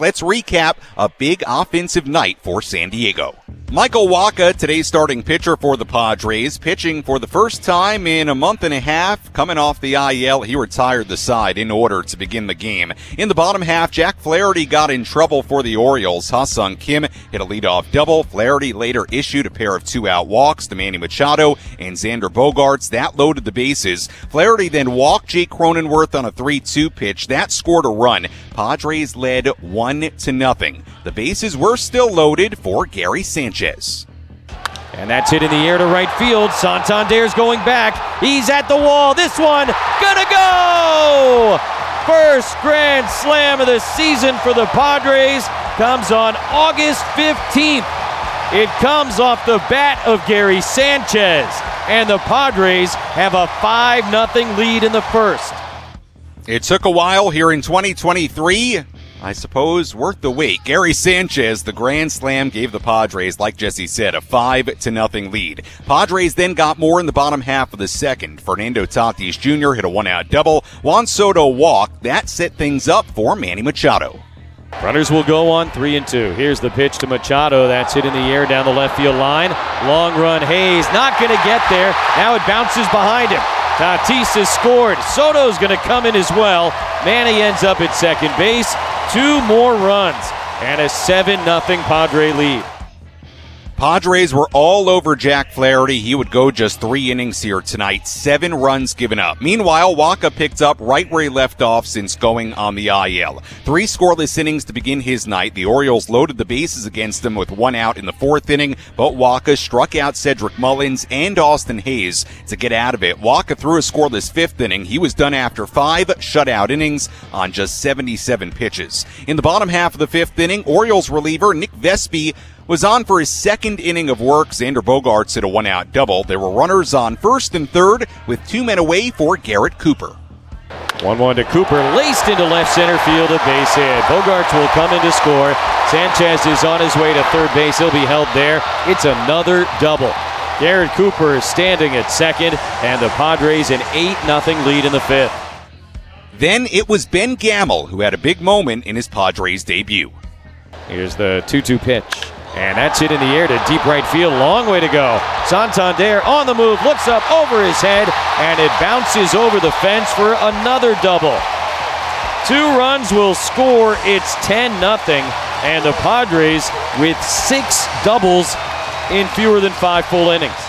Let's recap a big offensive night for San Diego. Michael Wacha, today's starting pitcher for the Padres, pitching for the first time in a month and a half. Coming off the IL, he retired the side in order to begin the game. In the bottom half, Jack Flaherty got in trouble for the Orioles. Ha-Seong Kim hit a leadoff double. Flaherty later issued a pair of two-out walks to Manny Machado and Xander Bogaerts. That loaded the bases. Flaherty then walked Jake Cronenworth on a 3-2 pitch. That scored a run. Padres led one to nothing. The bases were still loaded for Gary Sanchez. And that's hit in the air to right field. Santander's going back. He's at the wall. This one, gonna go! First grand slam of the season for the Padres comes on August 15th. It comes off the bat of Gary Sanchez. And the Padres have a 5 0 lead in the first. It took a while here in 2023. I suppose worth the wait. Gary Sanchez, the grand slam gave the Padres, like Jesse said, a five to nothing lead. Padres then got more in the bottom half of the second. Fernando Tatis Jr. hit a one out double. Juan Soto walked. That set things up for Manny Machado. Runners will go on three and two. Here's the pitch to Machado. That's hit in the air down the left field line. Long run. Hays not going to get there. Now it bounces behind him. Tatis has scored. Soto's going to come in as well. Manny ends up at second base. Two more runs and a 7 0 Padre lead. Padres were all over Jack Flaherty. He would go just three innings here tonight, seven runs given up. Meanwhile, Wacha picked up right where he left off since going on the IL. Three scoreless innings to begin his night. The Orioles loaded the bases against him with one out in the fourth inning, but Wacha struck out Cedric Mullins and Austin Hays to get out of it. Wacha threw a scoreless fifth inning. He was done after five shutout innings on just 77 pitches. In the bottom half of the fifth inning, Orioles reliever Nick Vespi was on for his second inning of work. Xander Bogaerts hit a one out double. There were runners on first and third with two men away for Garrett Cooper. 1 1 to Cooper, laced into left center field, a base hit. Bogaerts will come in to score. Sanchez is on his way to third base. He'll be held there. It's another double. Garrett Cooper is standing at second, and the Padres an 8 0 lead in the fifth. Then it was Ben Gamel who had a big moment in his Padres debut. Here's the 2 2 pitch. And that's it in the air to deep right field. Long way to go. Santander on the move, looks up over his head, and it bounces over the fence for another double. Two runs will score. It's 10 0, and the Padres with six doubles in fewer than five full innings.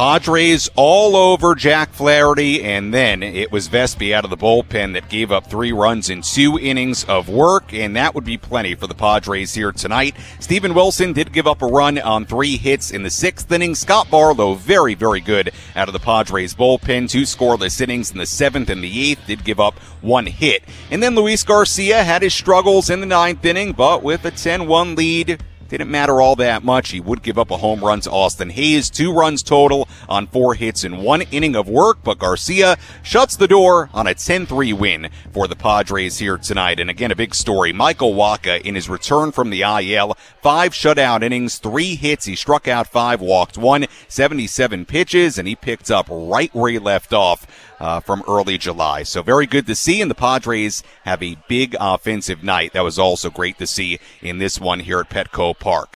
Padres all over Jack Flaherty, and then it was Vespi out of the bullpen that gave up three runs in two innings of work, and that would be plenty for the Padres here tonight. Steven Wilson did give up a run on three hits in the sixth inning. Scott Barlow, very, very good out of the Padres bullpen. Two scoreless innings in the seventh and the eighth, did give up one hit. And then Luis Garcia had his struggles in the ninth inning, but with a 10 1 lead, didn't matter all that much. He would give up a home run to Austin Hays, two runs total on four hits in one inning of work, but Garcia shuts the door on a 10-3 win for the Padres here tonight. And again, a big story. Michael Wacha in his return from the IL, five shutout innings, three hits. He struck out five, walked one, 77 pitches, and he picked up right where he left off uh, from early July. So very good to see. And the Padres have a big offensive night. That was also great to see in this one here at Petco Park.